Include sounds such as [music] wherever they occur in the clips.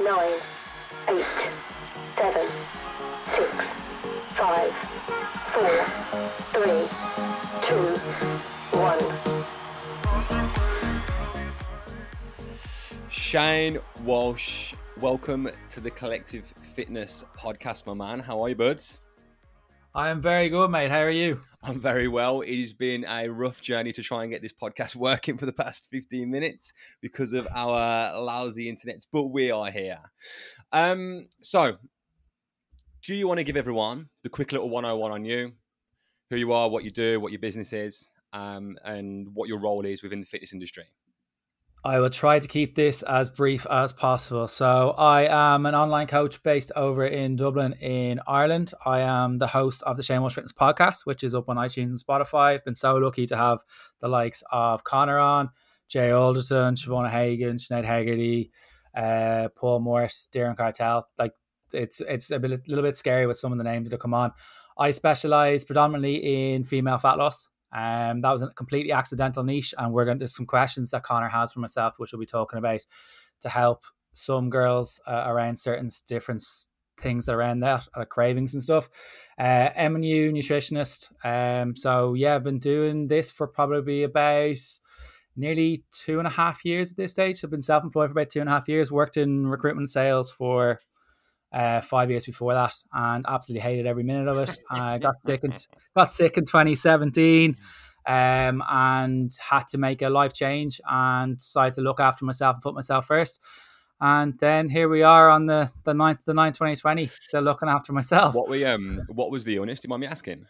nine, eight, seven, six, five, four, three, two, one. Shane Walsh, welcome to the Collective Fitness Podcast, my man. How are you, buds? I am very good, mate. How are you? I'm very well. It has been a rough journey to try and get this podcast [laughs] working for the past 15 minutes because of our lousy internet, but we are here. Um, so, do you want to give everyone the quick little 101 on you, who you are, what you do, what your business is, um, and what your role is within the fitness industry? I will try to keep this as brief as possible. So, I am an online coach based over in Dublin, in Ireland. I am the host of the Shane Walsh Fitness podcast, which is up on iTunes and Spotify. I've been so lucky to have the likes of Connor on, Jay Alderton, Siobhan Hagan, Sinead Haggerty, uh, Paul Morris, Darren Cartel. Like, it's it's a bit, little bit scary with some of the names that come on. I specialize predominantly in female fat loss. Um, that was a completely accidental niche, and we're going to some questions that Connor has for myself, which we'll be talking about to help some girls uh, around certain different things around that, uh, cravings and stuff. Uh, MNU nutritionist. Um, so yeah, I've been doing this for probably about nearly two and a half years at this stage. I've been self-employed for about two and a half years. Worked in recruitment sales for uh, five years before that, and absolutely hated every minute of it. I [laughs] got sick in got sick in 2017, um, and had to make a life change and decided to look after myself and put myself first. And then here we are on the the 9th the 9th 2020, still looking after myself. What we um what was the illness? Do you mind me asking?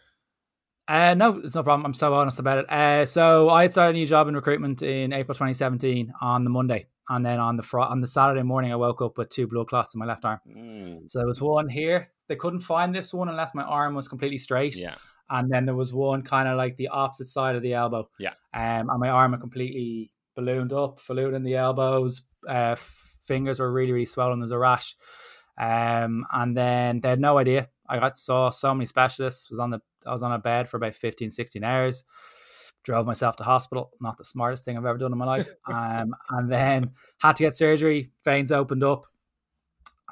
Uh, no, it's no problem. I'm so honest about it. Uh, so I had started a new job in recruitment in April 2017 on the Monday, and then on the fr- on the Saturday morning, I woke up with two blood clots in my left arm. Mm, So there was one here. They couldn't find this one unless my arm was completely straight. yeah. And then there was one kind of like the opposite side of the elbow. Yeah. Um, and my arm had completely ballooned up, ballooned in the elbows. Uh, fingers were really, really swollen. There's a rash. Um, and then they had no idea. I got saw so many specialists. Was on the I was on a bed for about 15, 16 hours. Drove myself to hospital. Not the smartest thing I've ever done in my [laughs] life. Um, and then had to get surgery. Veins opened up.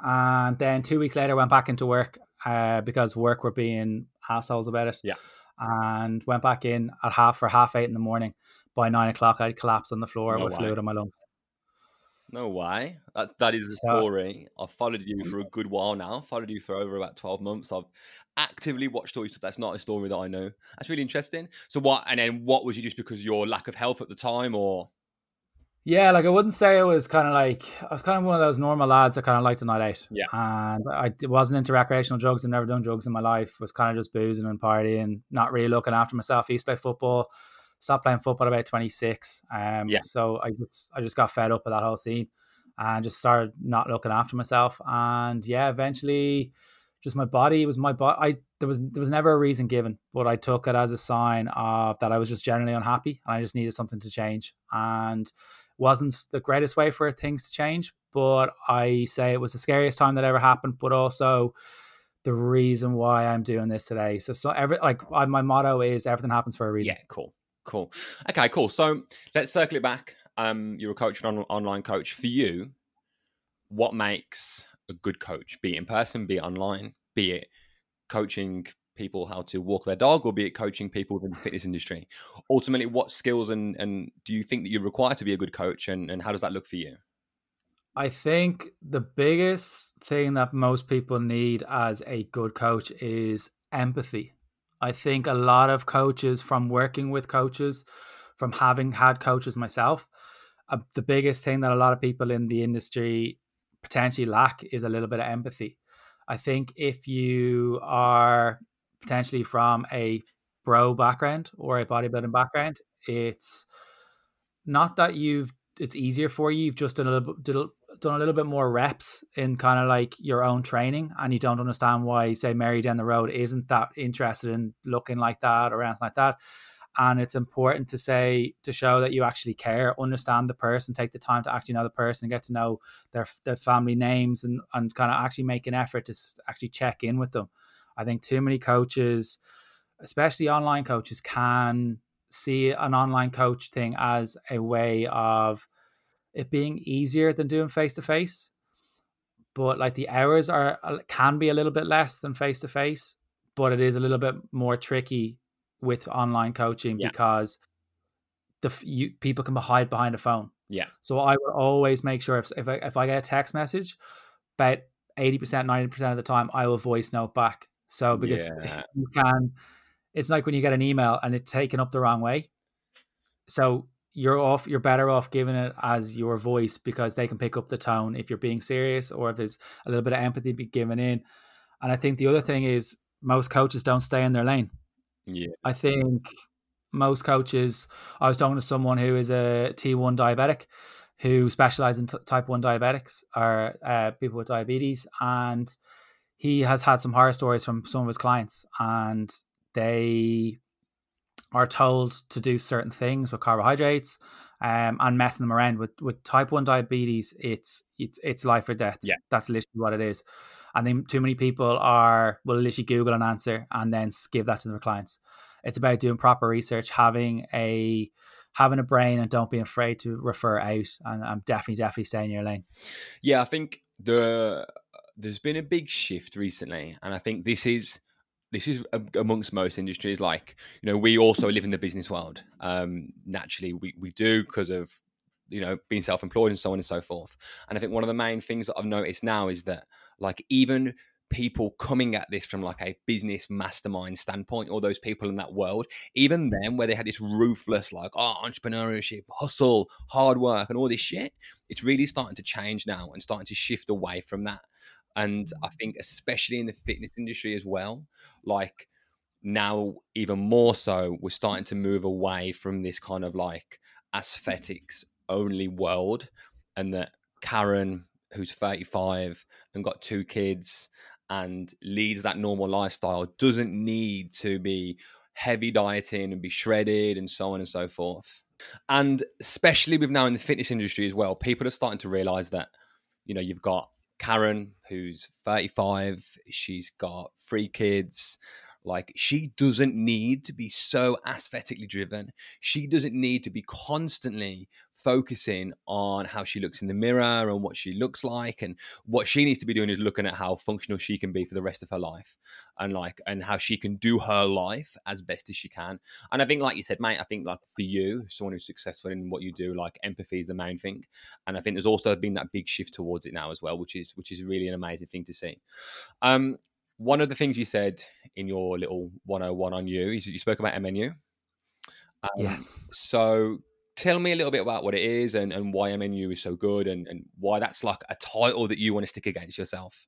And then two weeks later, went back into work uh, because work were being assholes about it. Yeah. And went back in at half for half eight in the morning. By nine o'clock, I'd collapsed on the floor No with way. fluid in my lungs. No way. That that is a story. I've followed you for a good while now. Followed you for over about twelve months. I've actively watched all your stuff. That's not a story that I know. That's really interesting. So what? And then what was you just because your lack of health at the time, or Yeah, like I wouldn't say it was kind of like I was kind of one of those normal lads that kind of liked a night out. Yeah. and I wasn't into recreational drugs. I've never done drugs in my life. Was kind of just boozing and partying, not really looking after myself. To play football. Stopped playing football about twenty six. Um, Yeah. so I just I just got fed up with that whole scene, and just started not looking after myself. And yeah, eventually, just my body was my body. I there was there was never a reason given, but I took it as a sign of that I was just generally unhappy, and I just needed something to change. And wasn't the greatest way for things to change, but I say it was the scariest time that ever happened, but also the reason why I'm doing this today. So, so every like I, my motto is everything happens for a reason. yeah, cool, cool. Okay, cool. So let's circle it back. Um, you're a coach, an on- online coach. For you, what makes a good coach? Be it in person, be it online, be it coaching people how to walk their dog, or be it coaching people within the fitness industry. Ultimately, what skills and and do you think that you require to be a good coach, and and how does that look for you? I think the biggest thing that most people need as a good coach is empathy. I think a lot of coaches, from working with coaches, from having had coaches myself, uh, the biggest thing that a lot of people in the industry potentially lack is a little bit of empathy. I think if you are potentially from a bro background or a bodybuilding background, it's not that you've it's easier for you. You've just done a little, done a little bit more reps in kind of like your own training, and you don't understand why, say, Mary down the road isn't that interested in looking like that or anything like that. And it's important to say to show that you actually care, understand the person, take the time to actually know the person, get to know their their family names, and and kind of actually make an effort to actually check in with them. I think too many coaches, especially online coaches, can see an online coach thing as a way of it being easier than doing face to face. but like the hours are uh, can be a little bit less than face to face, but it is a little bit more tricky with online coaching Yeah. because the you, people can hide behind a phone. Yeah. So I will always make sure if if I, if I get a text message, about eighty percent, ninety percent of the time, I will voice note back. So because Yeah. you can, it's like when you get an email and it's taken up the wrong way. So you're off. You're better off giving it as your voice because they can pick up the tone if you're being serious or if there's a little bit of empathy be given in. And I think the other thing is most coaches don't stay in their lane. Yeah. I think most coaches. I was talking to someone who is a T1 diabetic who specializes in t- type 1 diabetics or uh, people with diabetes. And he has had some horror stories from some of his clients, and they are told to do certain things with carbohydrates um, and messing them around with with type 1 diabetes it's it's it's life or death. Yeah. that's literally what it is. And then too many people are will literally google an answer and then give that to their clients. It's about doing proper research having a having a brain and don't be afraid to refer out and i'm definitely definitely staying in your lane. Yeah, I think the there's been a big shift recently, and I think this is this is amongst most industries. Like you know, we also live in the business world. Um, naturally, we we do because of you know being self-employed and so on and so forth. And I think one of the main things that I've noticed now is that like even people coming at this from like a business mastermind standpoint or those people in that world even then where they had this ruthless like oh entrepreneurship hustle hard work and all this shit it's really starting to change now and starting to shift away from that. And I think, especially in the fitness industry as well, like now, even more so, we're starting to move away from this kind of like aesthetics only world. And that Karen, who's 35 and got two kids and leads that normal lifestyle, doesn't need to be heavy dieting and be shredded and so on and so forth and especially with now in the fitness industry as well people are starting to realize that you know you've got karen who's 35 she's got three kids like she doesn't need to be so aesthetically driven she doesn't need to be constantly focusing on how she looks in the mirror and what she looks like and what she needs to be doing is looking at how functional she can be for the rest of her life and like and how she can do her life as best as she can and I think, like you said, mate, I think like for you, someone who's successful in what you do, like empathy is the main thing. And I think there's also been that big shift towards it now as well, which is which is really an amazing thing to see. Um, one of the things you said in your little 101 on you is you spoke about MNU. Um, yes So tell me a little bit about what it is and, and why MNU is so good and, and why that's like a title that you want to stick against yourself.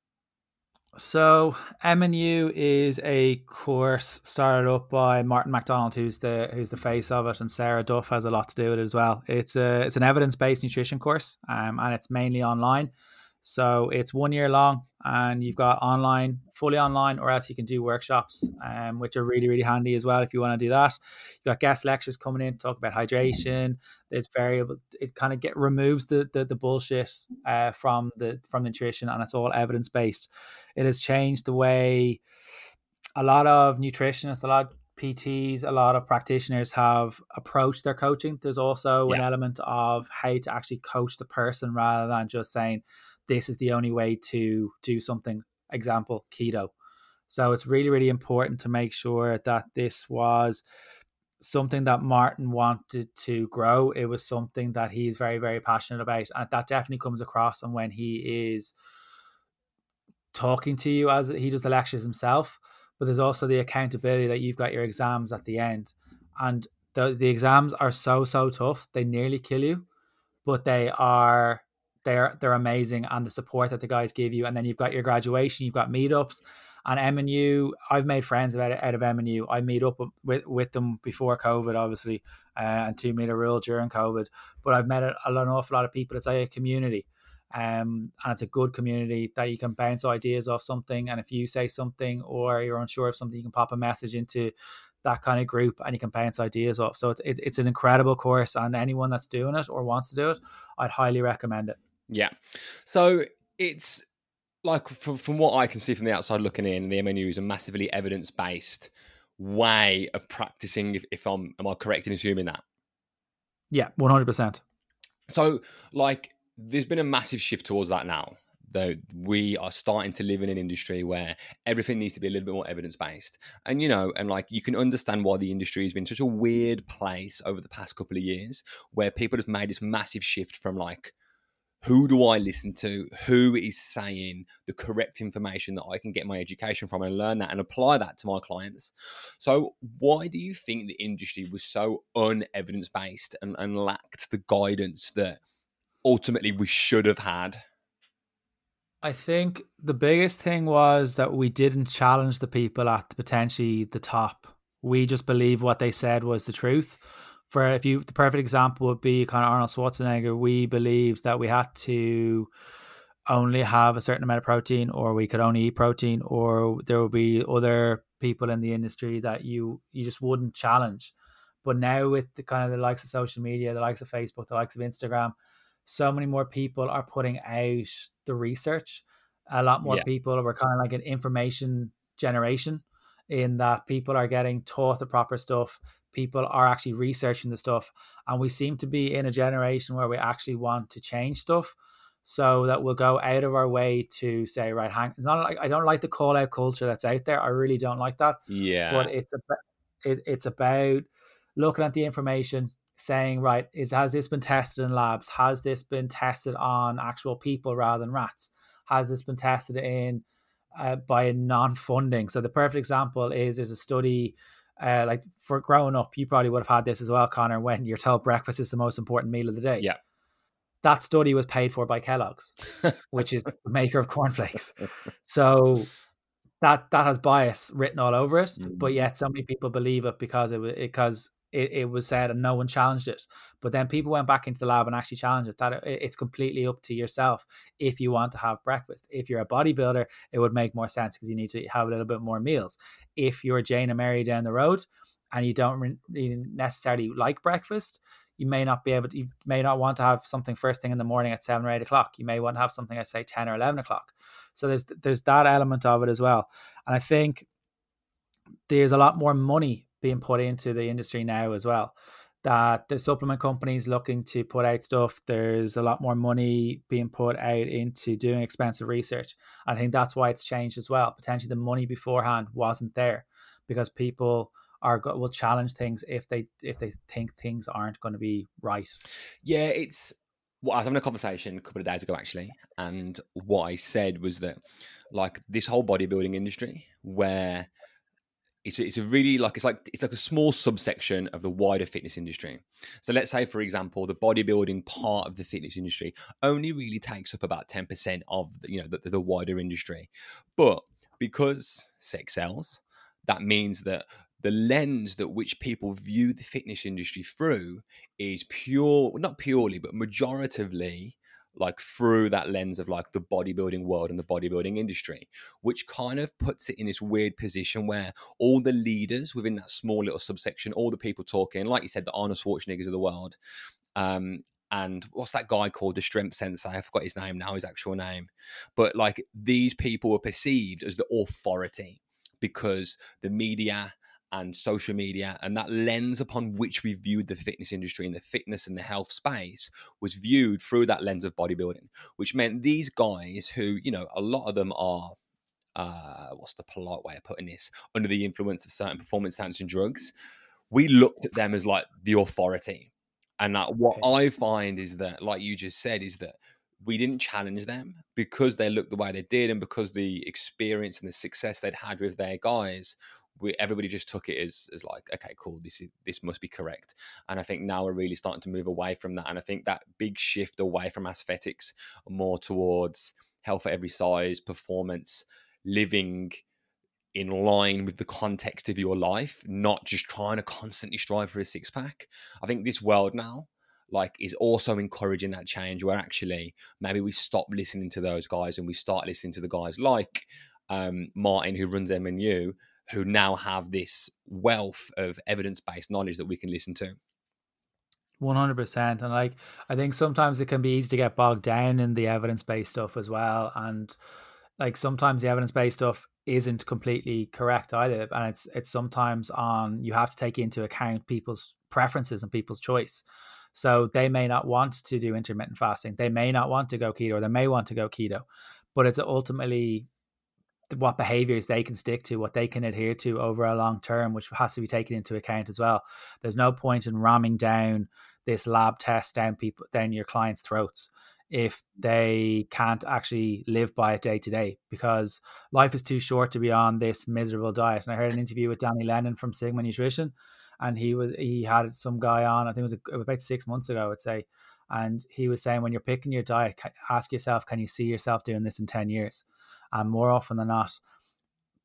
So MNU is a course started up by Martin MacDonald, who's the who's the face of it, and Sarah Duff has a lot to do with it as well. It's a it's an evidence based nutrition course, um, and it's mainly online. So it's one year long, and you've got online, fully online, or else you can do workshops, um, which are really really handy as well if you want to do that. You've got guest lectures coming in talk about hydration. It's variable. It kind of get removes the the, the bullshit uh, from the from nutrition, and it's all evidence based it has changed the way a lot of nutritionists, a lot of PTs, a lot of practitioners have approached their coaching. There's also an element of how to actually coach the person rather than just saying this is the only way to do something. Example, keto. So it's really, really important to make sure that this was something that Martin wanted to grow. It was something that he's very, very passionate about. And that definitely comes across. And when he is talking to you as he does the lectures himself, but there's also the accountability that you've got your exams at the end. And the, the exams are so, so tough. They nearly kill you, but they are they're they're amazing and the support that the guys give you. And then you've got your graduation, you've got meetups. And MNU, I've made friends out of, out of MNU. I meet up with, with them before COVID, obviously, uh, and two meter rule during COVID. But I've met a, an awful lot of people. It's like a community um, and it's a good community that you can bounce ideas off something. And if you say something or you're unsure of something, you can pop a message into that kind of group and you can bounce ideas off. So it's, it's an incredible course, and anyone that's doing it or wants to do it, I'd highly recommend it. Yeah. So it's like from, from what I can see from the outside looking in, the MNU is a massively evidence based way of practicing. If, if I'm, am I correct in assuming that? Yeah, one hundred percent. So, like, there's been a massive shift towards that now. though we are starting to live in an industry where everything needs to be a little bit more evidence based and you know and like you can understand why the industry has been such a weird place over the past couple of years where people have made this massive shift from like who do I listen to? Who is saying the correct information that I can get my education from and learn that and apply that to my clients? So, why do you think the industry was so unevidence based and, and lacked the guidance that ultimately we should have had? I think the biggest thing was that we didn't challenge the people at potentially the top. We just believed what they said was the truth. For if you, the perfect example would be kind of Arnold Schwarzenegger. We believed that we had to only have a certain amount of protein, or we could only eat protein, or there would be other people in the industry that you you just wouldn't challenge. But now with the kind of the likes of social media, the likes of Facebook, the likes of Instagram, so many more people are putting out the research. A lot more yeah. people are kind of like an information generation in that people are getting taught the proper stuff. People are actually researching the stuff. And we seem to be in a generation where we actually want to change stuff so that we'll go out of our way to say, right, hang, it's not like I don't like the call out culture that's out there. I really don't like that. Yeah. But it's about, it, it's about looking at the information, saying, right, is has this been tested in labs? Has this been tested on actual people rather than rats? Has this been tested in uh, by non-funding? So the perfect example is there's a study. Uh, like for growing up, you probably would have had this as well, Connor. When you're told breakfast is the most important meal of the day, yeah, that study was paid for by Kellogg's, [laughs] which is the maker of cornflakes. So that that has bias written all over it, mm-hmm. but yet so many people believe it because it was, because it, it was said and no one challenged it. But then people went back into the lab and actually challenged it. That it, it's completely up to yourself if you want to have breakfast. If you're a bodybuilder, it would make more sense because you need to have a little bit more meals. If you're Jane and Mary down the road and you don't re- necessarily like breakfast, you may not be able to, you may not want to have something first thing in the morning at seven or eight o'clock. You may want to have something at say 10 or 11 o'clock. So there's, there's that element of it as well. And I think there's a lot more money being put into the industry now as well. That the supplement companies looking to put out stuff, there's a lot more money being put out into doing expensive research. I think that's why it's changed as well. Potentially, the money beforehand wasn't there because people are will challenge things if they if they think things aren't going to be right. Yeah, it's well, I was having a conversation a couple of days ago actually, and what I said was that like this whole bodybuilding industry where it's a, it's a really like it's like it's like a small subsection of the wider fitness industry. So let's say, for example, the bodybuilding part of the fitness industry only really takes up about ten percent of the, you know the, the wider industry, but because sex sells, that means that the lens that which people view the fitness industry through is pure, not purely, but majoritively like through that lens of like the bodybuilding world and the bodybuilding industry, which kind of puts it in this weird position where all the leaders within that small little subsection, all the people talking, like you said, the Arnold Schwarzeneggers of the world, um, and what's that guy called? The strength sensei i forgot his name now his actual name. But like these people were perceived as the authority because the media and social media and that lens upon which we viewed the fitness industry and the fitness and the health space was viewed through that lens of bodybuilding which meant these guys who you know a lot of them are uh, what's the polite way of putting this? Under the influence of certain performance enhancing drugs. We looked at them as like the authority. And that what i find is that like you just said is that we didn't challenge them because they looked the way they did and because the experience and the success they'd had with their guys we, everybody just took it as as like okay cool this is this must be correct. And i think now we're really starting to move away from that and i think that big shift away from aesthetics more towards health at every size performance living in line with the context of your life not just trying to constantly strive for a six pack i think this world now like is also encouraging that change where actually maybe we stop listening to those guys and we start listening to the guys like um, Martin who runs MNU who now have this wealth of evidence based knowledge that we can listen to. 100% and like i think sometimes it can be easy to get bogged down in the evidence-based stuff as well and like sometimes the evidence-based stuff isn't completely correct either and it's it's sometimes on you have to take into account people's preferences and people's choice So they may not want to do intermittent fasting. They may not want to go keto or they may want to go keto. But it's ultimately what behaviors they can stick to, what they can adhere to over a long term, which has to be taken into account as well. There's no point in ramming down this lab test down people down your clients' throats if they can't actually live by it day to day because life is too short to be on this miserable diet. And I heard an interview with Danny Lennon from Sigma Nutrition, and he was he had some guy on. I think it was about six months ago, I would say, and he was saying when you're picking your diet, ask yourself, can you see yourself doing this in ten years? And more often than not,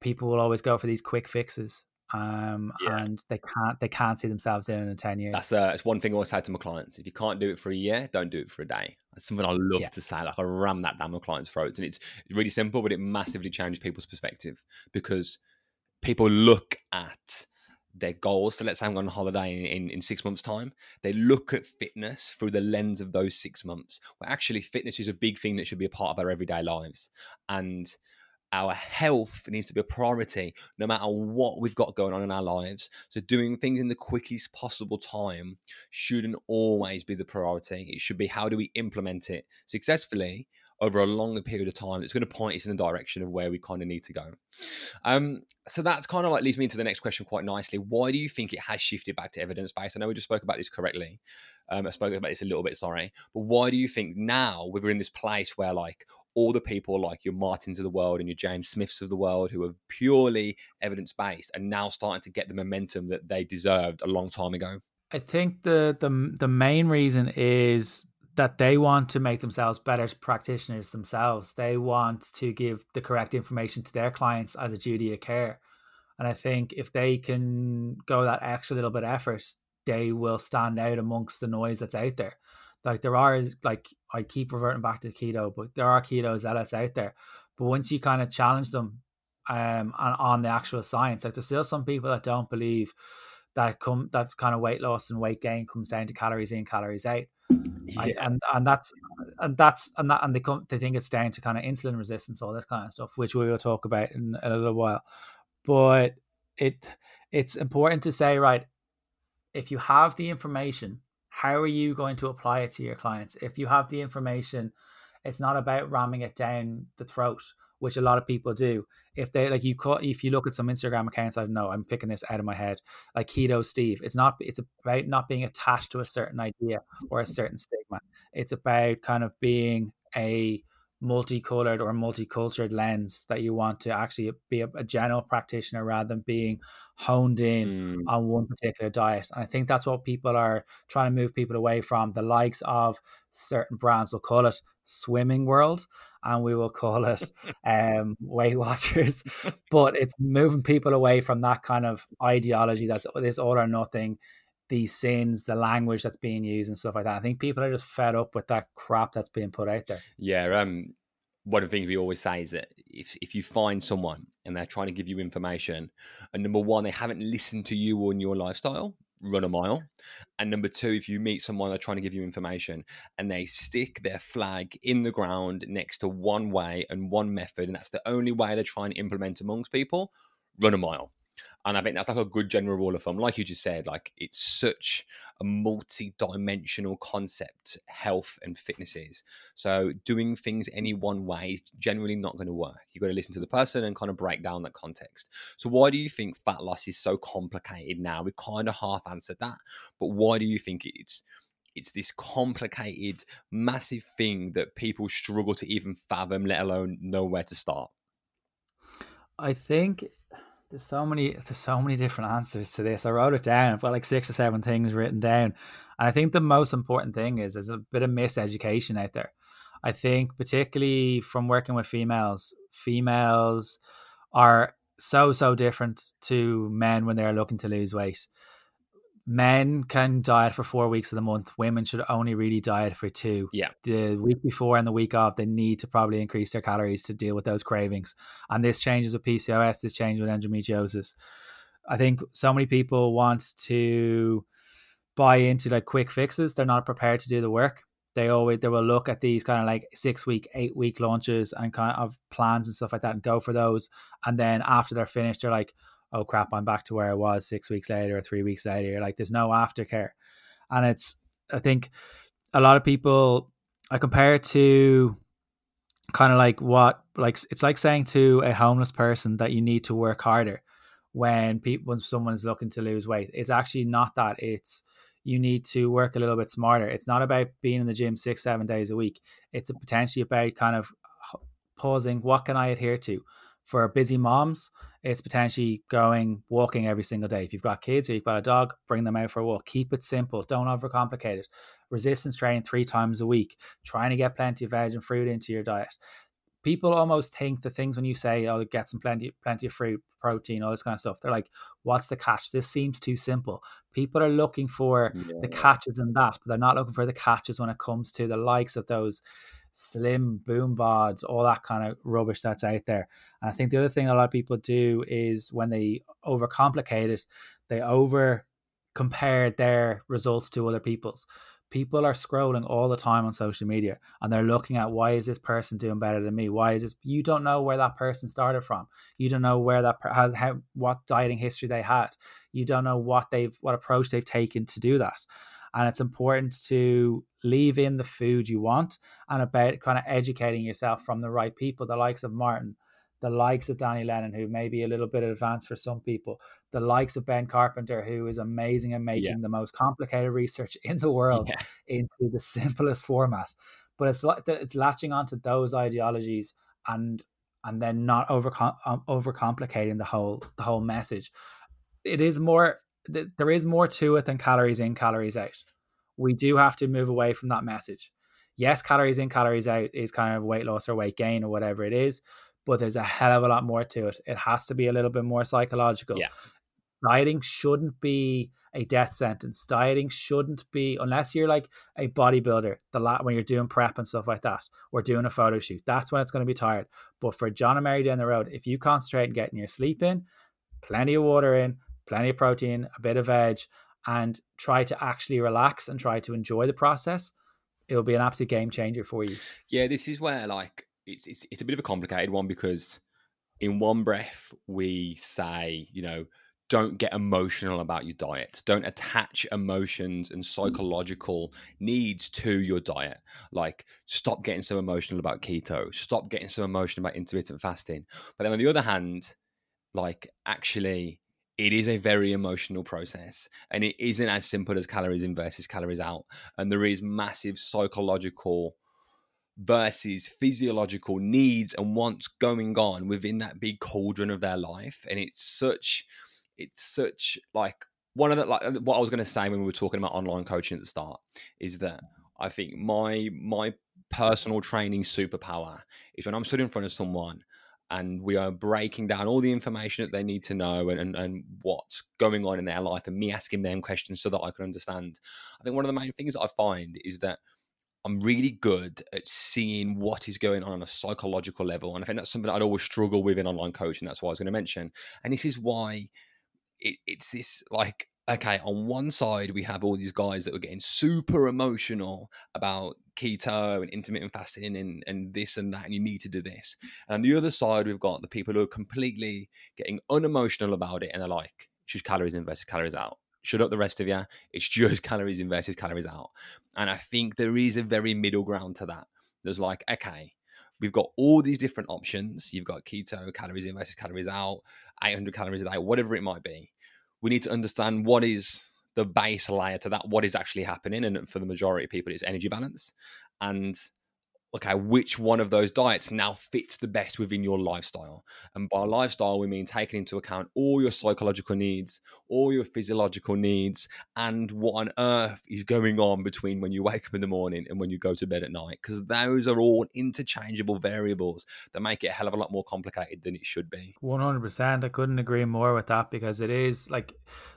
people will always go for these quick fixes um, yeah. and they can't they can't see themselves doing it in ten years. That's uh, it's one thing I always say to my clients: if you can't do it for a year, don't do it for a day. It's something I love yeah. to say. Like I ram that down my clients' throats, and it's really simple, but it massively changes people's perspective because people look at their goals. So let's say I'm going on holiday in, in, in, six months' time. They look at fitness through the lens of those six months. Well, actually, fitness is a big thing that should be a part of our everyday lives. And our health needs to be a priority no matter what we've got going on in our lives. So, doing things in the quickest possible time shouldn't always be the priority. It should be how do we implement it successfully over a longer period of time that's going to point us in the direction of where we kind of need to go. Um, so that's kind of like leads me into the next question quite nicely. Why do you think it has shifted back to evidence based? I know we just spoke about this correctly. Um, I spoke about this a little bit, sorry, but why do you think now we're in this place where like all the people like your Martins of the world and your James Smiths of the world who are purely evidence based are now starting to get the momentum that they deserved a long time ago? I think the the the main reason is that they want to make themselves better practitioners themselves. They want to give the correct information to their clients as a duty of care. And I think if they can go that extra little bit of effort, they will stand out amongst the noise that's out there. Like there are like I keep reverting back to keto, but there are keto zealots out there. But once you kind of challenge them um on, on the actual science, like there's still some people that don't believe that come that kind of weight loss and weight gain comes down to calories in, calories out. Yeah. And and that's and that's and that and they come they think it's down to kind of insulin resistance, all this kind of stuff, which we will talk about in, in a little while. But it it's important to say, right, if you have the information, how are you going to apply it to your clients? If you have the information, it's not about ramming it down the throat which a lot of people do. If they like you call, if you look at some Instagram accounts, I don't know, I'm picking this out of my head, like Keto Steve. It's not. It's about not being attached to a certain idea or a certain stigma. It's about kind of being a multicolored or multicultural lens that you want to actually be a, a general practitioner rather than being honed in mm. on one particular diet. And I think that's what people are trying to move people away from the likes of certain brands. We'll call it Slimming World and we will call it [laughs] um, Weight Watchers. but it's moving people away from that kind of ideology that's this all or nothing, these sins, the language that's being used and stuff like that. I think people are just fed up with that crap that's being put out there. Yeah. Um, one of the things we always say is that if, if you find someone and they're trying to give you information, and number one, they haven't listened to you and your lifestyle, run a mile. And number two, if you meet someone they're trying to give you information and they stick their flag in the ground next to one way and one method, and that's the only way they're trying to implement amongst people, run a mile. And I think that's like a good general rule of thumb. Like you just said, like it's such a multi-dimensional concept, health and fitness is. So doing things any one way is generally not going to work. You've got to listen to the person and kind of break down that context. So why do you think fat loss is so complicated now? We kind of half answered that, but why do you think it's it's this complicated, massive thing that people struggle to even fathom, let alone know where to start? I think there's so many there's so many different answers to this. I wrote it down. I've got like six or seven things written down. And I think the most important thing is there's a bit of miseducation out there. I think particularly from working with females, females are so so different to men when they're looking to lose weight men can diet for four weeks of the month. Women should only really diet for two. Yeah. The week before and the week of, they need to probably increase their calories to deal with those cravings. And this changes with PCOS, this changes with endometriosis. I think so many people want to buy into like quick fixes. They're not prepared to do the work. They always they will look at these kind of like six week, eight week launches and kind of plans and stuff like that and go for those. And then after they're finished, they're like, oh crap, I'm back to where I was six weeks later or three weeks later. Like there's no aftercare. And it's I think a lot of people I compare it to kind of like what like it's like saying to a homeless person that you need to work harder when people when someone is looking to lose weight. It's actually not that. It's you need to work a little bit smarter. It's not about being in the gym six, seven days a week. It's potentially about kind of pausing. What can I adhere to? For busy moms, it's potentially going walking every single day. If you've got kids or you've got a dog, bring them out for a walk. Keep it simple. Don't overcomplicate it. Resistance training three times a week. Trying to get plenty of veg and fruit into your diet people almost think the things when you say, "Oh, get some plenty, plenty of fruit, protein, all this kind of stuff." They're like, "What's the catch? This seems too simple." People are looking for yeah. the catches in that, but they're not looking for the catches when it comes to the likes of those slim boom bods, all that kind of rubbish that's out there. And I think the other thing a lot of people do is when they overcomplicate it, they over compare their results to other people's. People are scrolling all the time on social media and they're looking at why is this person doing better than me? Why is this you don't know where that person started from. You don't know where that has how what dieting history they had. You don't know what they've what approach they've taken to do that and it's important to leave in the food you want and about kind of educating yourself from the right people the likes of martin the likes of Danny Lennon, who may be a little bit advanced for some people, the likes of Ben Carpenter, who is amazing at making yeah. the most complicated research in the world yeah. into the [laughs] simplest format. But it's like it's latching onto those ideologies and and then not over um, overcomplicating the whole the whole message. It is more there is more to it than calories in, calories out. We do have to move away from that message. Yes, calories in, calories out is kind of weight loss or weight gain or whatever it is, but there's a hell of a lot more to it. It has to be a little bit more psychological. Yeah. Dieting shouldn't be a death sentence. Dieting shouldn't be unless you're like a bodybuilder. The lot when you're doing prep and stuff like that, or doing a photo shoot. That's when it's going to be tired. But for John and Mary down the road, if you concentrate on getting your sleep in, plenty of water in, plenty of protein, a bit of veg, and try to actually relax and try to enjoy the process, it will be an absolute game changer for you. Yeah, this is where like it's, it's it's a bit of a complicated one because in one breath we say you know don't get emotional about your diet. Don't attach emotions and psychological needs to your diet. Like stop getting so emotional about keto. Stop getting so emotional about intermittent fasting. But then on the other hand like actually it is a very emotional process and it isn't as simple as calories in versus calories out and there is massive psychological versus physiological needs and wants going on within that big cauldron of their life and it's such it's such like one of the like uh, what i was going to say when we were talking about online coaching at the start is that i think my my personal training superpower is when i'm stood in front of someone and we are breaking down all the information that they need to know and, and, and what's going on in their life and me asking them questions so that i can understand i think one of the main things i find is that I'm really good at seeing what is going on on a psychological level. And I think that's something I'd always struggle with in online coaching. That's why I was going to mention. And this is why it, it's this like, okay, on one side, we have all these guys that are getting super emotional about keto and intermittent fasting and, and this and that, and you need to do this. And on the other side, we've got the people who are completely getting unemotional about it and they're like, just calories in versus calories out shut up the rest of you. It's just [laughs] calories in versus calories out. And I think there is a very middle ground to that. There's like, okay, we've got all these different options. You've got keto, calories in versus calories out, 800 calories a day, whatever it might be. We need to understand what is the base layer to that, what is actually happening. And for the majority of people, it's energy balance. And okay, which one of those diets now fits the best within your lifestyle? And by lifestyle, we mean taking into account all your psychological needs, all your physiological needs, and what on earth is going on between when you wake up in the morning and when you go to bed at night. Because those are all interchangeable variables that make it a hell of a lot more complicated than it should be. 100%. I couldn't agree more with that because it is like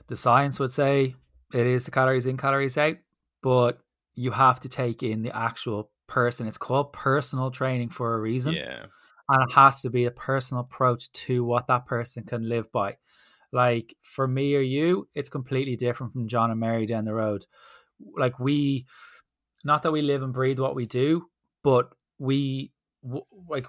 the science would say it is the calories in, calories out, but you have to take in the actual person. It's called personal training for a reason. Yeah. And it has to be a personal approach to what that person can live by. Like for me or you, it's completely different from John and Mary down the road. Like we, not that we live and breathe what we do, but we like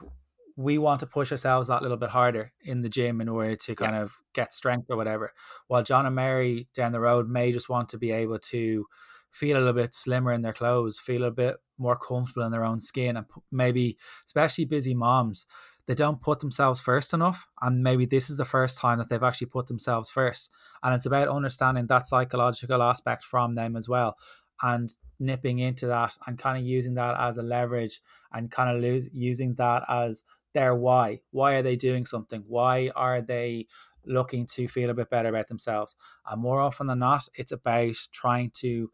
we want to push ourselves that little bit harder in the gym in order to kind yeah. of get strength or whatever. While John and Mary down the road may just want to be able to feel a little bit slimmer in their clothes, feel a bit more comfortable in their own skin, and maybe, especially busy moms, they don't put themselves first enough. And maybe this is the first time that they've actually put themselves first. And it's about understanding that psychological aspect from them as well and nipping into that and kind of using that as a leverage and kind of lose, using that as their why. Why are they doing something? Why are they looking to feel a bit better about themselves? And more often than not, it's about trying to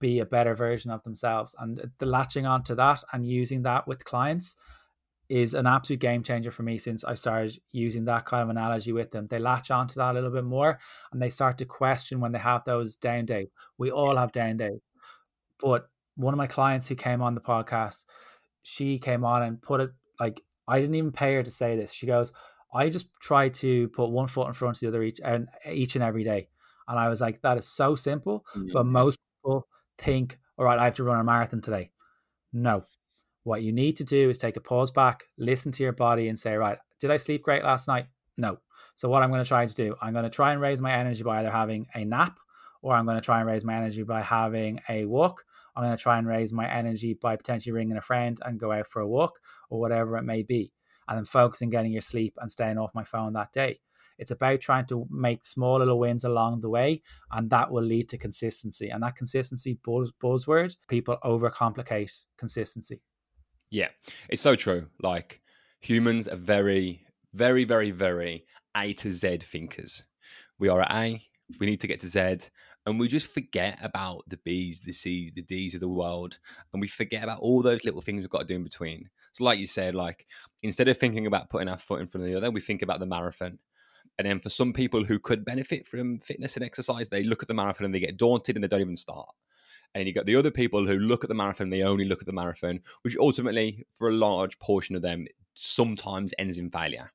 be a better version of themselves and the latching onto that and using that with clients is an absolute game changer for me since I started using that kind of analogy with them. They latch onto that a little bit more and they start to question when they have those down days. We all have down days. But one of my clients who came on the podcast, she came on and put it like I didn't even pay her to say this. She goes, I just try to put one foot in front of the other each and each and every day. And I was like, that is so simple. Mm-hmm. But most people think, all right, I have to run a marathon today. No. What you need to do is take a pause back, listen to your body, and say, right, did I sleep great last night? No. So, what I'm going to try to do, I'm going to try and raise my energy by either having a nap or I'm going to try and raise my energy by having a walk. I'm going to try and raise my energy by potentially ringing a friend and go out for a walk or whatever it may be. And then focusing getting your sleep and staying off my phone that day. It's about trying to make small little wins along the way, and that will lead to consistency. And that consistency buzz- buzzword, people overcomplicate consistency. Yeah, it's so true. Like humans are very, very, very, very A to Z thinkers. We are at A, we need to get to Z, and we just forget about the B's, the C's, the D's of the world, and we forget about all those little things we've got to do in between. So, like you said, like instead of thinking about putting our foot in front of the other, we think about the marathon. And then for some people who could benefit from fitness and exercise, they look at the marathon and they get daunted and they don't even start. And you got the other people who look at the marathon, they only look at the marathon, which ultimately, for a large portion of them, sometimes ends in failure.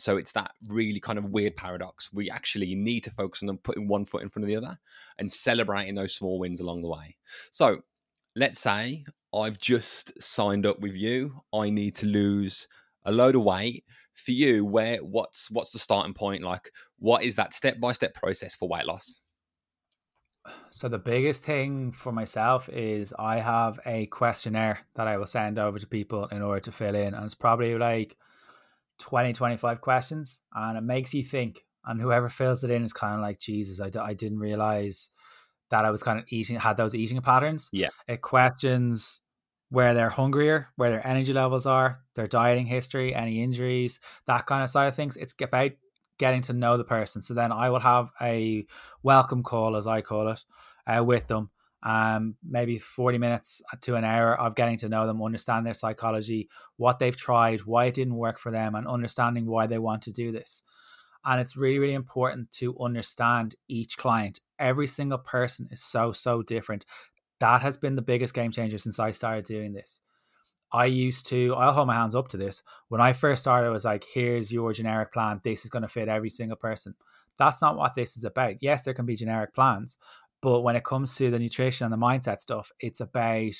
So it's that really kind of weird paradox. We actually need to focus on putting one foot in front of the other and celebrating those small wins along the way. So let's say I've just signed up with you. I need to lose a load of weight. For you, where what's what's the starting point? Like, what is that step by step process for weight loss? So the biggest thing for myself is I have a questionnaire that I will send over to people in order to fill in, and it's probably like 20, 25 questions and it makes you think. And whoever fills it in is kind of like, Jesus, I d- I didn't realize that I was kind of eating, had those eating patterns. Yeah. It questions where they're hungrier, where their energy levels are, their dieting history, any injuries, that kind of side of things. It's about getting to know the person. So then I will have a welcome call, as I call it, uh, with them um, maybe 40 minutes to an hour of getting to know them, understand their psychology, what they've tried, why it didn't work for them, and understanding why they want to do this. And it's really, really important to understand each client. Every single person is so, so different. That has been the biggest game changer since I started doing this. I used to, I'll hold my hands up to this. When I first started, I was like, here's your generic plan. This is going to fit every single person. That's not what this is about. Yes, there can be generic plans, but when it comes to the nutrition and the mindset stuff, it's about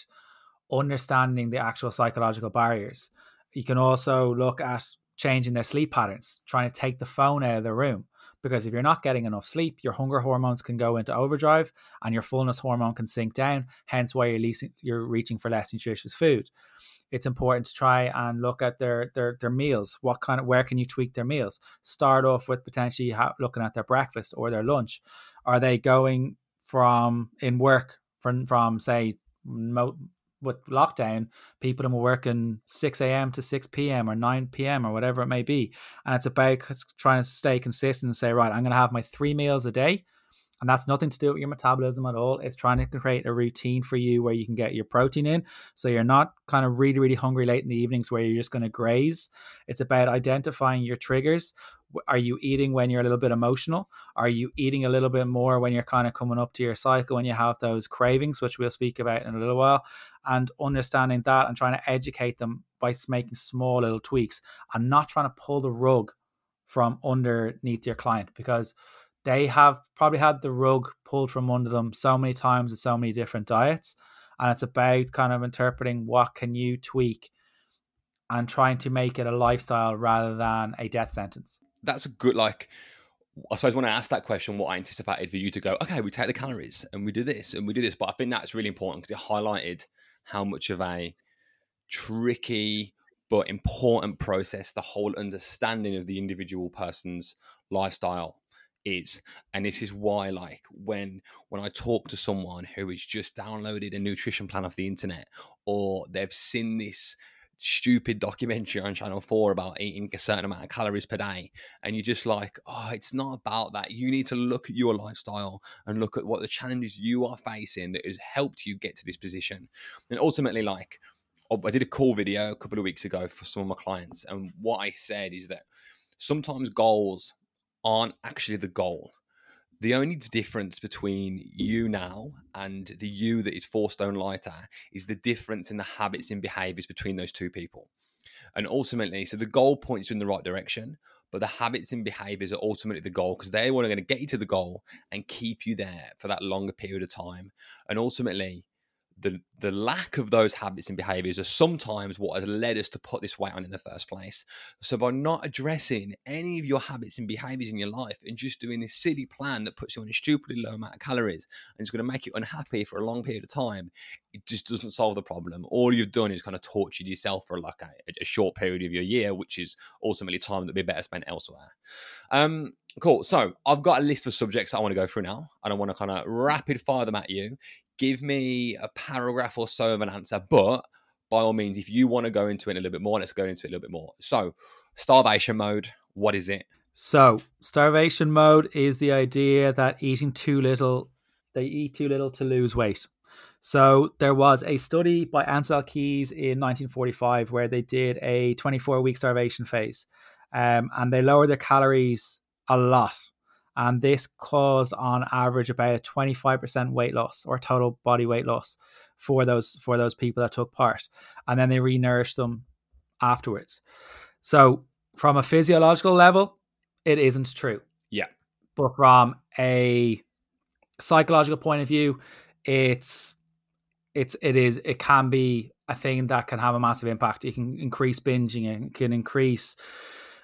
understanding the actual psychological barriers. You can also look at changing their sleep patterns, trying to take the phone out of the room. Because if you're not getting enough sleep, your hunger hormones can go into overdrive and your fullness hormone can sink down, hence why you're, leasing, you're reaching for less nutritious food. It's important to try and look at their, their their meals. What kind of where can you tweak their meals? Start off with potentially ha- looking at their breakfast or their lunch. Are they going from in work from from say mo- with lockdown, people are working 6 a.m. to 6 p.m. or 9 p.m. or whatever it may be. And it's about trying to stay consistent and say, right, I'm going to have my three meals a day and that's nothing to do with your metabolism at all. It's trying to create a routine for you where you can get your protein in. So you're not kind of really, really hungry late in the evenings where you're just going to graze. It's about identifying your triggers. Are you eating when you're a little bit emotional? Are you eating a little bit more when you're kind of coming up to your cycle, when you have those cravings, which we'll speak about in a little while? And understanding that and trying to educate them by making small little tweaks and not trying to pull the rug from underneath your client because they have probably had the rug pulled from under them so many times in so many different diets and it's about kind of interpreting what can you tweak and trying to make it a lifestyle rather than a death sentence that's a good like I suppose when I asked that question, what I anticipated for you to go, okay, we take the calories and we do this and we do this. But I think that's really important because it highlighted how much of a tricky but important process the whole understanding of the individual person's lifestyle is and this is why like when when i talk to someone who has just downloaded a nutrition plan off the internet or they've seen this stupid documentary on channel 4 about eating a certain amount of calories per day and you're just like oh it's not about that you need to look at your lifestyle and look at what the challenges you are facing that has helped you get to this position and ultimately like I did a call video a couple of weeks ago for some of my clients, and what I said is that sometimes goals aren't actually the goal. The only difference between you now and the you that is four stone lighter is the difference in the habits and behaviors between those two people. And ultimately, so the goal points you in the right direction, but the habits and behaviors are ultimately the goal because they want to get you to the goal and keep you there for that longer period of time. And ultimately, the the lack of those habits and behaviors are sometimes what has led us to put this weight on in the first place. So by not addressing any of your habits and behaviors in your life and just doing this silly plan that puts you on a stupidly low amount of calories and it's going to make you unhappy for a long period of time, it just doesn't solve the problem. All you've done is kind of tortured yourself for like a, a short period of your year, which is ultimately time that would be better spent elsewhere. Um, Cool. So I've got a list of subjects I want to go through now, and I want to kind of rapid fire them at you give me a paragraph or so of an answer. But by all means, if you want to go into it a little bit more, let's go into it a little bit more. So, starvation mode, what is it? So, starvation mode is the idea that eating too little, they eat too little to lose weight. So, there was a study by Ancel Keys in 1945 where they did a 24 week starvation phase um, and they lowered their calories a lot. And this caused on average about a 25% weight loss or total body weight loss for those for those people that took part. And then they renourished them afterwards. So from a physiological level it isn't true. Yeah. But from a psychological point of view it's it's it is it can be a thing that can have a massive impact. It can increase binging it can increase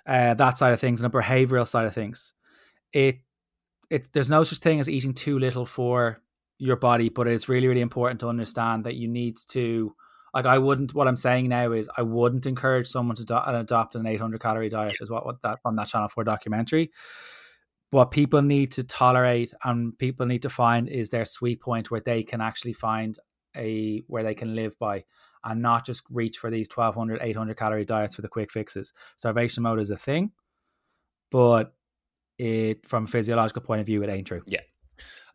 uh, that side of things and a behavioral side of things. It it there's no such thing as eating too little for your body, but it's really really important to understand that you need to like I wouldn't what I'm saying now is I wouldn't encourage someone to do, adopt an 800 calorie diet is what, what that from that channel 4 documentary. What people need to tolerate and people need to find is their sweet point where they can actually find a where they can live by and not just reach for these 1200 800 calorie diets for the quick fixes starvation mode is a thing but it from a physiological point of view, it ain't true. Yeah.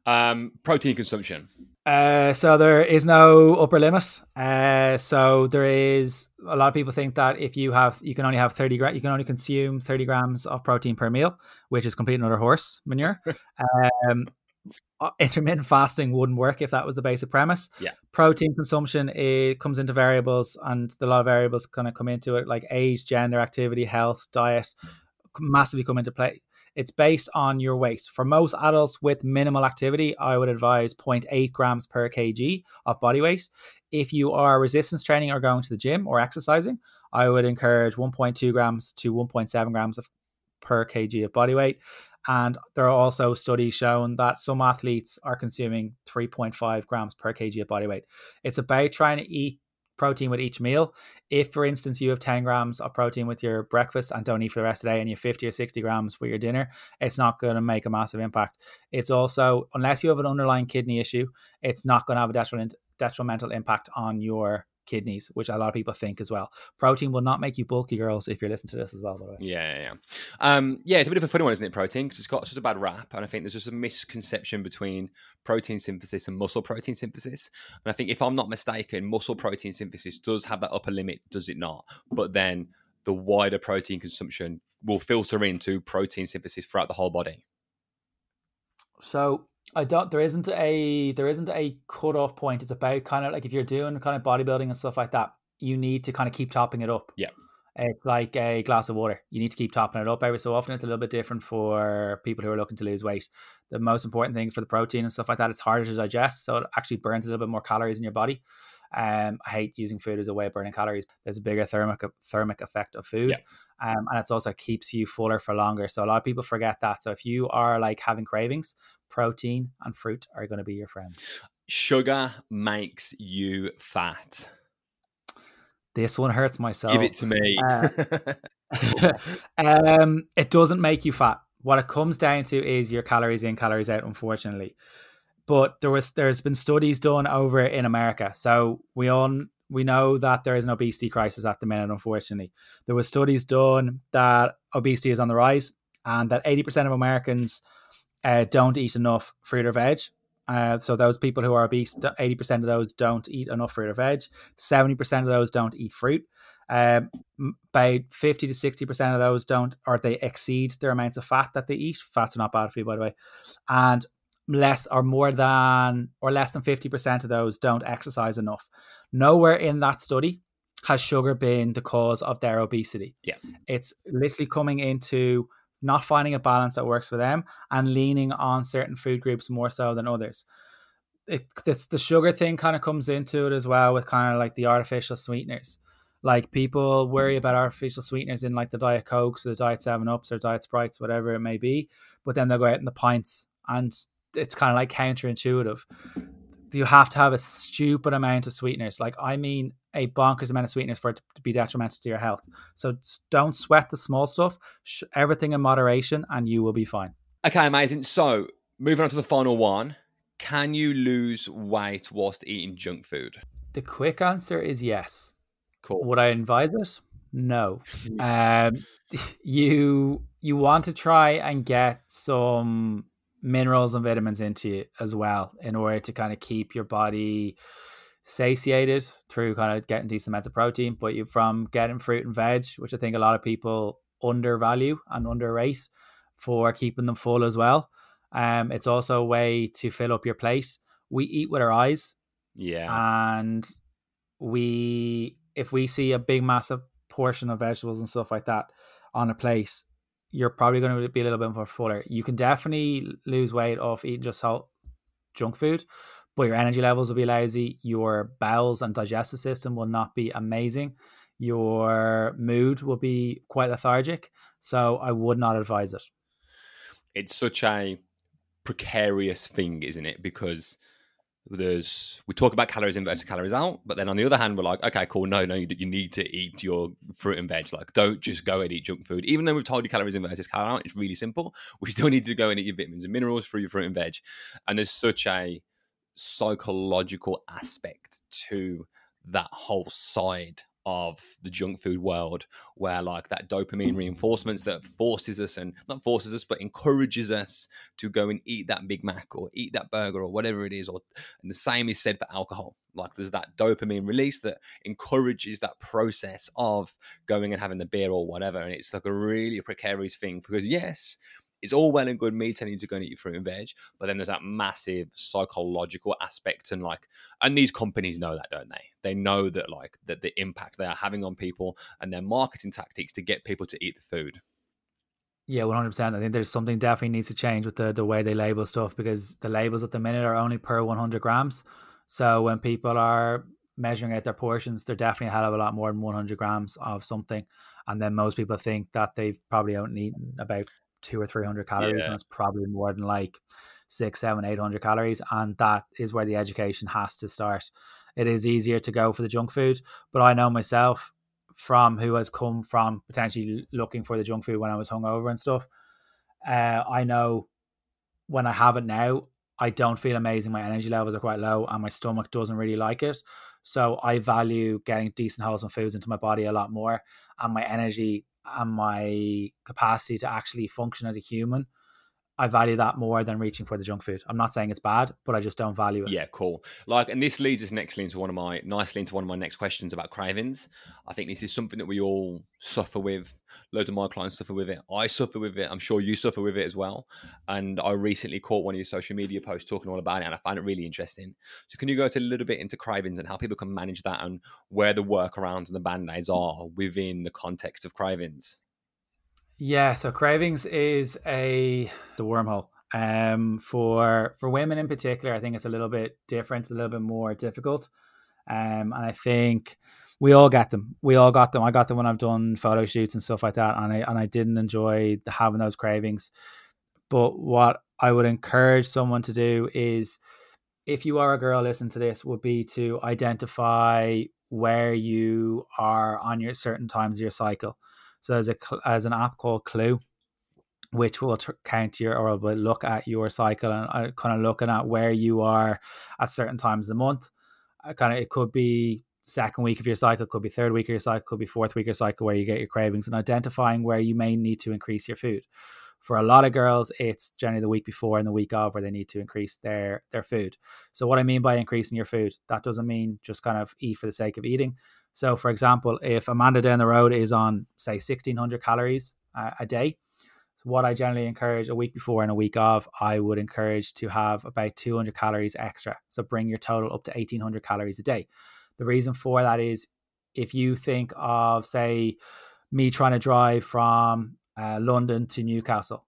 Um, protein consumption. Uh, so there is no upper limit. Uh, so there is a lot of people think that if you have, you can only have thirty gra- you can only consume thirty grams of protein per meal, which is complete another horse manure. [laughs] um, Uh, intermittent fasting wouldn't work if that was the basic premise. Yeah. Protein consumption it comes into variables, and a lot of variables kind of come into it, like age, gender, activity, health, diet, massively come into play. It's based on your weight. For most adults with minimal activity, I would advise 0.8 grams per kg of body weight. If you are resistance training or going to the gym or exercising, I would encourage 1.2 grams to 1.7 grams of per kg of body weight. And there are also studies showing that some athletes are consuming 3.5 grams per kg of body weight. It's about trying to eat protein with each meal. If, for instance, you have 10 grams of protein with your breakfast and don't eat for the rest of the day, and you have 50 or 60 grams with your dinner, it's not going to make a massive impact. It's also, unless you have an underlying kidney issue, it's not going to have a detrimental impact on your kidneys, which a lot of people think as well. Protein will not make you bulky, girls, if you're listening to this as well. By the way, yeah, yeah, yeah. Um, yeah, it's a bit of a funny one, isn't it? Protein because it's got such a bad rap, and I think there's just a misconception between protein synthesis and muscle protein synthesis. And I think, if I'm not mistaken, muscle protein synthesis does have that upper limit, does it not? But then the wider protein consumption will filter into protein synthesis throughout the whole body. So I don't. There isn't a there isn't a cut off point. It's about kind of like if you're doing kind of bodybuilding and stuff like that, you need to kind of keep topping it up. Yeah, it's like a glass of water. You need to keep topping it up every so often. It's a little bit different for people who are looking to lose weight. The most important thing for the protein and stuff like that, it's harder to digest, so it actually burns a little bit more calories in your body. Um, I hate using food as a way of burning calories. There's a bigger thermic thermic effect of food, yeah. um, and it's also keeps you fuller for longer. So a lot of people forget that. So if you are like having cravings, protein and fruit are going to be your friends. Sugar makes you fat. This one hurts my soul. Give it to me. Uh, [laughs] um, it doesn't make you fat. What it comes down to is your calories in, calories out. Unfortunately, but there was there's been studies done over in America. So we all we know that there is an obesity crisis at the minute. Unfortunately, there were studies done that obesity is on the rise, and that eighty percent of Americans uh, don't eat enough fruit or veg. Uh, so those people who are obese, eighty percent of those don't eat enough fruit or veg. Seventy percent of those don't eat fruit. Um, about fifty to sixty percent of those don't, or they exceed their amounts of fat that they eat. Fats are not bad for you, by the way. And less or more than or less than 50% of those don't exercise enough. Nowhere in that study has sugar been the cause of their obesity. Yeah. It's literally coming into not finding a balance that works for them and leaning on certain food groups more so than others. It, this, the sugar thing kind of comes into it as well with kind of like the artificial sweeteners. Like people worry about artificial sweeteners in like the Diet Cokes or the Diet 7 Ups or Diet Sprites, whatever it may be. But then they'll go out in the pints and it's kind of like counterintuitive. You have to have a stupid amount of sweeteners. Like I mean, a bonkers amount of sweeteners for it to be detrimental to your health. So don't sweat the small stuff. Everything in moderation, and you will be fine. Okay, amazing. So moving on to the final one. Can you lose weight whilst eating junk food? The quick answer is yes. Cool. Would I advise it? No. um, [laughs] you you want to try and get some minerals and vitamins into you as well in order to kind of keep your body satiated through kind of getting decent amounts of protein. But you from getting fruit and veg, which I think a lot of people undervalue and underrate for keeping them full as well. Um, it's also a way to fill up your plate. We eat with our eyes. Yeah. And we if we see a big massive portion of vegetables and stuff like that on a plate, you're probably going to be a little bit more fuller. You can definitely lose weight off eating just salt, junk food, but your energy levels will be lousy. Your bowels and digestive system will not be amazing. Your mood will be quite lethargic. So I would not advise it. It's such a precarious thing, isn't it? Because there's we talk about calories in versus calories out, but then on the other hand, we're like, okay, cool, no, no, you, you need to eat your fruit and veg. Like, don't just go and eat junk food. Even though we've told you calories in versus calories out, it's really simple. [laughs] We still need to go and eat your vitamins and minerals through your fruit and veg. And there's such a psychological aspect to that whole side of the junk food world where like that dopamine mm. reinforcements that forces us and not forces us but encourages us to go and eat that big mac or eat that burger or whatever it is or and the same is said for alcohol. Like there's that dopamine release that encourages that process of going and having the beer or whatever and it's like a really precarious thing because yes it's all well and good me telling you to go and eat your fruit and veg, but then there's that massive psychological aspect and like, and these companies know that, don't they? They know that like that the impact they are having on people and their marketing tactics to get people to eat the food. Yeah, one hundred percent. I think there's something definitely needs to change with the the way they label stuff because the labels at the minute are only per one hundred grams. So when people are measuring out their portions, they're definitely a hell of a lot more than 100 grams of something. And then most people think that they've probably only eaten about two or three hundred calories, yeah. and it's probably more than like six, seven, eight hundred calories, and that is where the education has to start. It is easier to go for the junk food, but I know myself from who has come from potentially looking for the junk food when I was hungover and stuff. Uh, I know when I have it now, I don't feel amazing. My energy levels are quite low, and my stomach doesn't really like it. So I value getting decent wholesome foods into my body a lot more, and my energy and my capacity to actually function as a human I value that more than reaching for the junk food. I'm not saying it's bad, but I just don't value it. Yeah, cool. Like, and this leads us nicely into one of my nicely into one of my next questions about cravings. I think this is something that we all suffer with. Loads of my clients suffer with it. I suffer with it. I'm sure you suffer with it as well. And I recently caught one of your social media posts talking all about it, and I find it really interesting. So, can you go to a little bit into cravings and how people can manage that, and where the workarounds and the band aids are within the context of cravings? Yeah, so cravings is a the wormhole. Um, for for women in particular, I think it's a little bit different, a little bit more difficult. Um, and I think we all get them. We all got them. I got them when I've done photo shoots and stuff like that, and I and I didn't enjoy having those cravings. But what I would encourage someone to do is, if you are a girl, listen to this, would be to identify where you are on your certain times of your cycle. So there's a as an app called Clue, which will t- count your or will look at your cycle and uh, kind of looking at where you are at certain times of the month. Uh, kind of it could be second week of your cycle, could be third week of your cycle, could be fourth week of your cycle where you get your cravings and identifying where you may need to increase your food. For a lot of girls, it's generally the week before and the week of where they need to increase their their food. So what I mean by increasing your food, that doesn't mean just kind of eat for the sake of eating. So for example, if Amanda down the road is on say 1600 calories uh, a day, what I generally encourage a week before and a week of, I would encourage to have about 200 calories extra. So bring your total up to 1800 calories a day. The reason for that is if you think of, say, me trying to drive from uh, London to Newcastle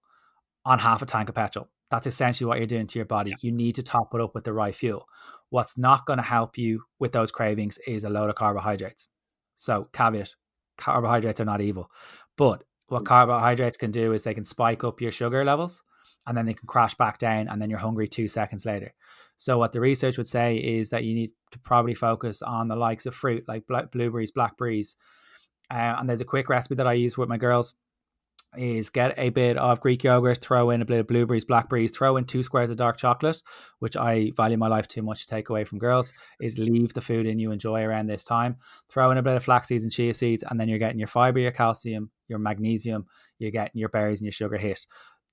on half a tank of petrol, that's essentially what you're doing to your body. Yeah. You need to top it up with the right fuel. What's not going to help you with those cravings is a load of carbohydrates. So, caveat carbohydrates are not evil. But what mm. carbohydrates can do is they can spike up your sugar levels and then they can crash back down and then you're hungry two seconds later. So what the research would say is that you need to probably focus on the likes of fruit like blueberries, blackberries. Uh, and there's a quick recipe that I use with my girls is get a bit of Greek yogurt, throw in a bit of blueberries, blackberries, throw in two squares of dark chocolate, which I value my life too much to take away from girls, is leave the food in you enjoy around this time. Throw in a bit of flax seeds and chia seeds, and then you're getting your fiber, your calcium, your magnesium, you're getting your berries and your sugar hit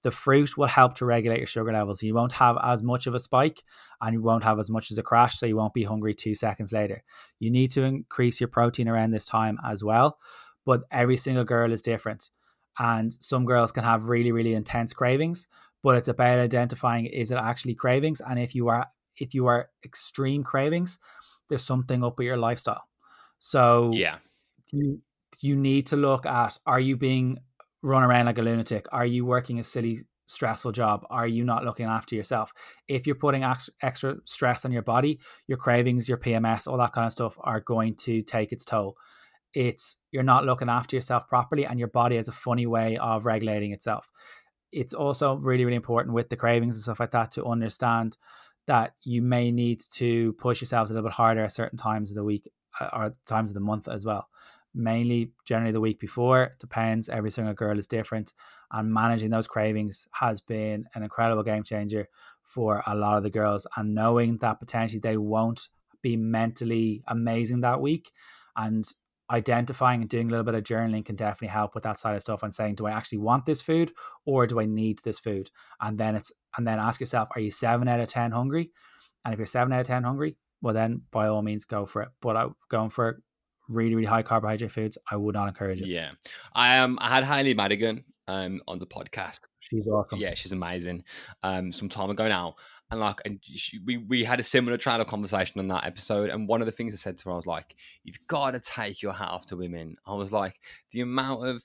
the fruit will help to regulate your sugar levels. You won't have as much of a spike and you won't have as much as a crash, so you won't be hungry two seconds later. You need to increase your protein around this time as well, but every single girl is different. And some girls can have really, really intense cravings, but it's about identifying is it actually cravings? And if you are if you are extreme cravings, there's something up with your lifestyle. So yeah. You, you need to look at are you being run around like a lunatic? Are you working a silly, stressful job? Are you not looking after yourself? If you're putting extra stress on your body, your cravings, your PMS, all that kind of stuff are going to take its toll. It's you're not looking after yourself properly, and your body has a funny way of regulating itself. It's also really, really important with the cravings and stuff like that to understand that you may need to push yourselves a little bit harder at certain times of the week uh, or times of the month as well mainly generally the week before. Depends. Every single girl is different. And managing those cravings has been an incredible game changer for a lot of the girls. And knowing that potentially they won't be mentally amazing that week and identifying and doing a little bit of journaling can definitely help with that side of stuff and saying do i actually want this food or do i need this food and then it's and then ask yourself are you 7 out of 10 hungry and if you're 7 out of 10 hungry well then by all means go for it but i'm going for really, really high carbohydrate foods, I would not encourage it. Yeah. I um I had Hayley Madigan um on the podcast. She's awesome. Yeah, she's amazing. Um, some time ago now, and like, and she, we we had a similar train of conversation on that episode. And one of the things I said to her, I was like, "You've got to take your hat off to women." I was like, the amount of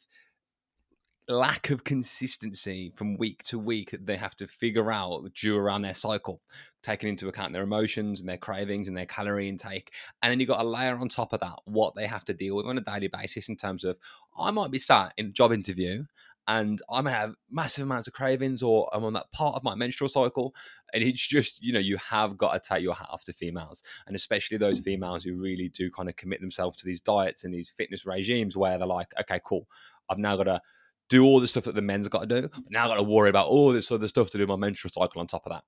lack of consistency from week to week that they have to figure out due around their cycle, taking into account their emotions and their cravings and their calorie intake. And then you've got a layer on top of that what they have to deal with on a daily basis in terms of I might be sat in a job interview and I may have massive amounts of cravings or I'm on that part of my menstrual cycle. And it's just, you know, you have got to take your hat off to females and especially those mm. females who really do kind of commit themselves to these diets and these fitness regimes where they're like, okay, cool. I've now got to do all the stuff that the men's got to do. But now I've got to worry about all this other stuff to do my menstrual cycle on top of that.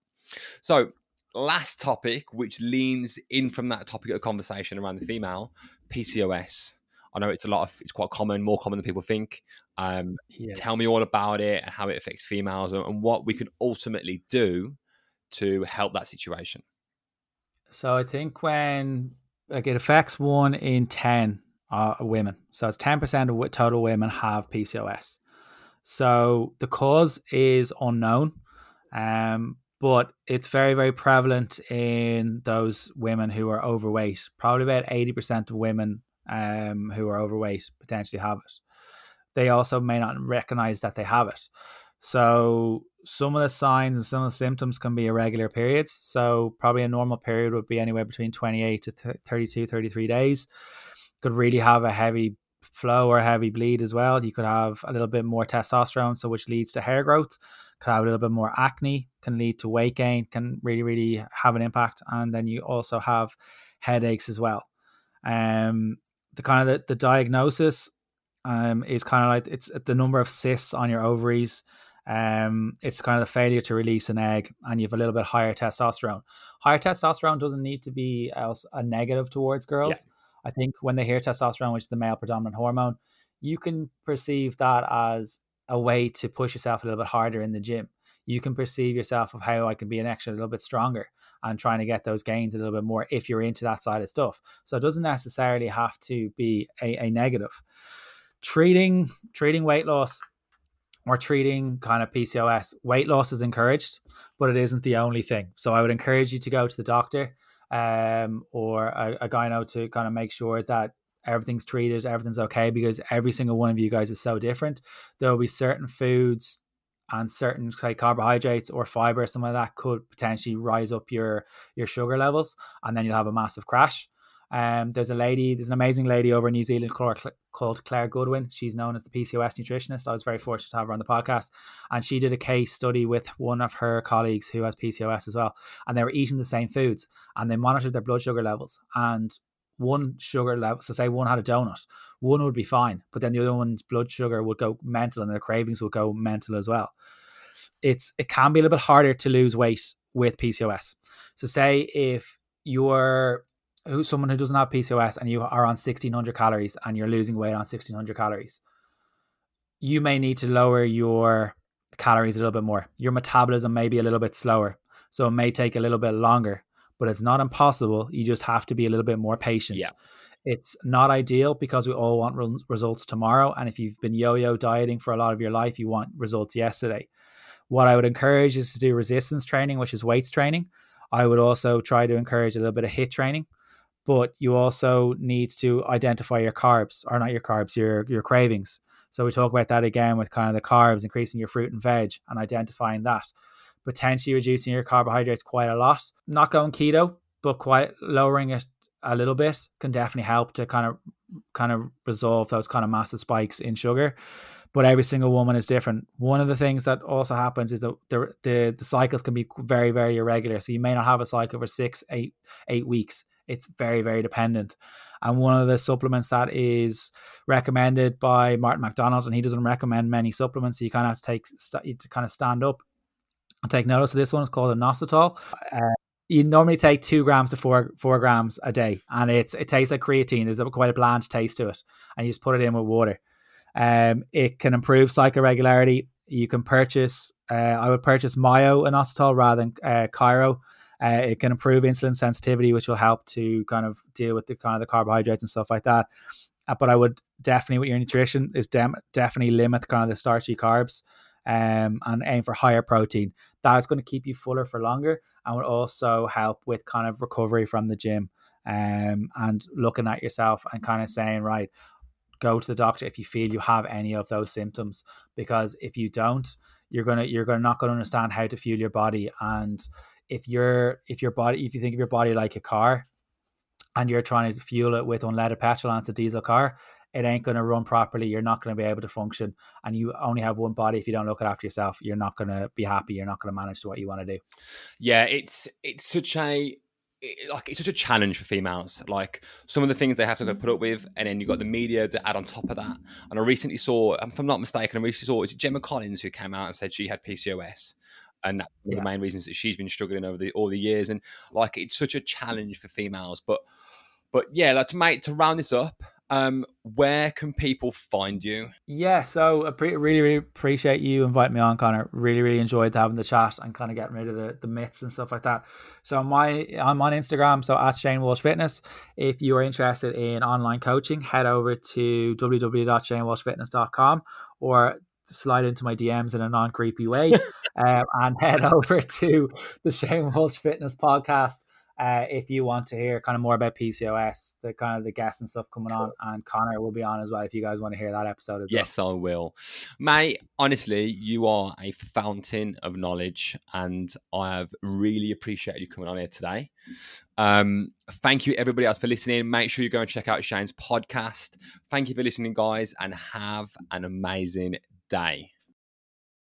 So, last topic, which leans in from that topic of conversation around the female PCOS. I know it's a lot of it's quite common, more common than people think. Um, yeah. Tell me all about it and how it affects females and what we can ultimately do to help that situation. So I think when like it affects one in ten uh, women, so it's ten percent of total women have PCOS. So the cause is unknown, um, but it's very, very prevalent in those women who are overweight. Probably about 80% of women um, who are overweight potentially have it. They also may not recognize that they have it. So some of the signs and some of the symptoms can be irregular periods. So probably a normal period would be anywhere between 28 to 32, 33 days. Could really have a heavy flow or heavy bleed as well. You could have a little bit more testosterone, so which leads to hair growth. Could have a little bit more acne, can lead to weight gain, can really, really have an impact. And then you also have headaches as well. Um, the kind of the, the diagnosis um, is kind of like it's the number of cysts on your ovaries. Um, it's kind of the failure to release an egg, and you have a little bit higher testosterone. Higher testosterone doesn't need to be a negative towards girls. Yeah. I think when they hear testosterone, which is the male predominant hormone, you can perceive that as a way to push yourself a little bit harder in the gym. You can perceive yourself of how I can be an extra a little bit stronger and trying to get those gains a little bit more if you're into that side of stuff. So it doesn't necessarily have to be a, a negative. Treating treating weight loss or treating kind of PCOS, weight loss is encouraged, but it isn't the only thing. So I would encourage you to go to the doctor um, or a, a gyno to kind of make sure that everything's treated, everything's okay, because every single one of you guys is so different. There will be certain foods and certain say carbohydrates or fiber, some of that could potentially rise up your your sugar levels, and then you'll have a massive crash. Um, there's a lady, there's an amazing lady over in New Zealand called, Clare Goodwin. She's known as the PCOS nutritionist. I was very fortunate to have her on the podcast, and she did a case study with one of her colleagues who has PCOS as well, and they were eating the same foods, and they monitored their blood sugar levels, and one sugar level, so say one had a donut, one would be fine, but then the other one's blood sugar would go mental, and their cravings would go mental as well. It's it can be a little bit harder to lose weight with PCOS. So say if you're who someone who doesn't have PCOS and you are on 1600 calories and you're losing weight on 1600 calories, you may need to lower your calories a little bit more. Your metabolism may be a little bit slower. So it may take a little bit longer, but it's not impossible. You just have to be a little bit more patient. Yeah. It's not ideal because we all want re- results tomorrow. And if you've been yo yo dieting for a lot of your life, you want results yesterday. What I would encourage is to do resistance training, which is weights training. I would also try to encourage a little bit of HIIT training but you also need to identify your carbs or not your carbs, your your cravings. So we talk about that again with kind of the carbs, increasing your fruit and veg and identifying that. Potentially reducing your carbohydrates quite a lot. Not going keto, but quite lowering it a little bit can definitely help to kind of kind of resolve those kind of massive spikes in sugar. But every single woman is different. One of the things that also happens is that the, the the cycles can be very very irregular. So you may not have a cycle for six, eight, eight weeks it's very very dependent. And one of the supplements that is recommended by Martin MacDonald and he doesn't recommend many supplements so you kind of have to take to kind of stand up and take notice of this one. It's called inositol. Uh, you normally take two grams to four four grams a day and it's it tastes like creatine. There's quite a bland taste to it and you just put it in with water. Um, it can improve cycle regularity. You can purchase uh, i would purchase myo inositol rather than uh, Chiro uh, it can improve insulin sensitivity, which will help to kind of deal with the kind of the carbohydrates and stuff like that. Uh, but I would definitely with your nutrition is dem- definitely limit kind of the starchy carbs um, and aim for higher protein. That is going to keep you fuller for longer and will also help with kind of recovery from the gym um, and looking at yourself and kind of saying, right, go to the doctor if you feel you have any of those symptoms because if you don't, you're gonna you're gonna not gonna understand how to fuel your body and if you're if your body if you think of your body like a car and you're trying to fuel it with unleaded petrol and it's a diesel car it ain't going to run properly. You're not going to be able to function. And you only have one body if you don't look after yourself. You're not going to be happy. You're not going to manage what you want to do. Yeah it's it's such a like it's such a challenge for females. Like some of the things they have to go put up with, and then you've got the media to add on top of that. And I recently saw, if I'm not mistaken, I recently saw it was Gemma Collins who came out and said she had PCOS, and that's one yeah. of the main reasons that she's been struggling over the all the years. And like it's such a challenge for females. But but yeah, like to make to round this up, um, where can people find you? Yeah, so I pre- really, really appreciate you inviting me on, Connor. Really, really enjoyed having the chat and kind of getting rid of the, the myths and stuff like that. So my I'm on Instagram, so at Shane Walsh Fitness. If you are interested in online coaching, head over to www.shanewalshfitness.com or slide into my DMs in a non creepy way [laughs] um, and head [laughs] over to the Shane Walsh Fitness podcast uh, if you want to hear kind of more about PCOS, the kind of the guests and stuff coming on, and Connor will be on as well if you guys want to hear that episode as well. yes, I will. Mate, honestly, you are a fountain of knowledge, and I have really appreciated you coming on here today. Um, thank you, everybody else, for listening. Make sure you go and check out Shane's podcast. Thank you for listening, guys, and have an amazing day.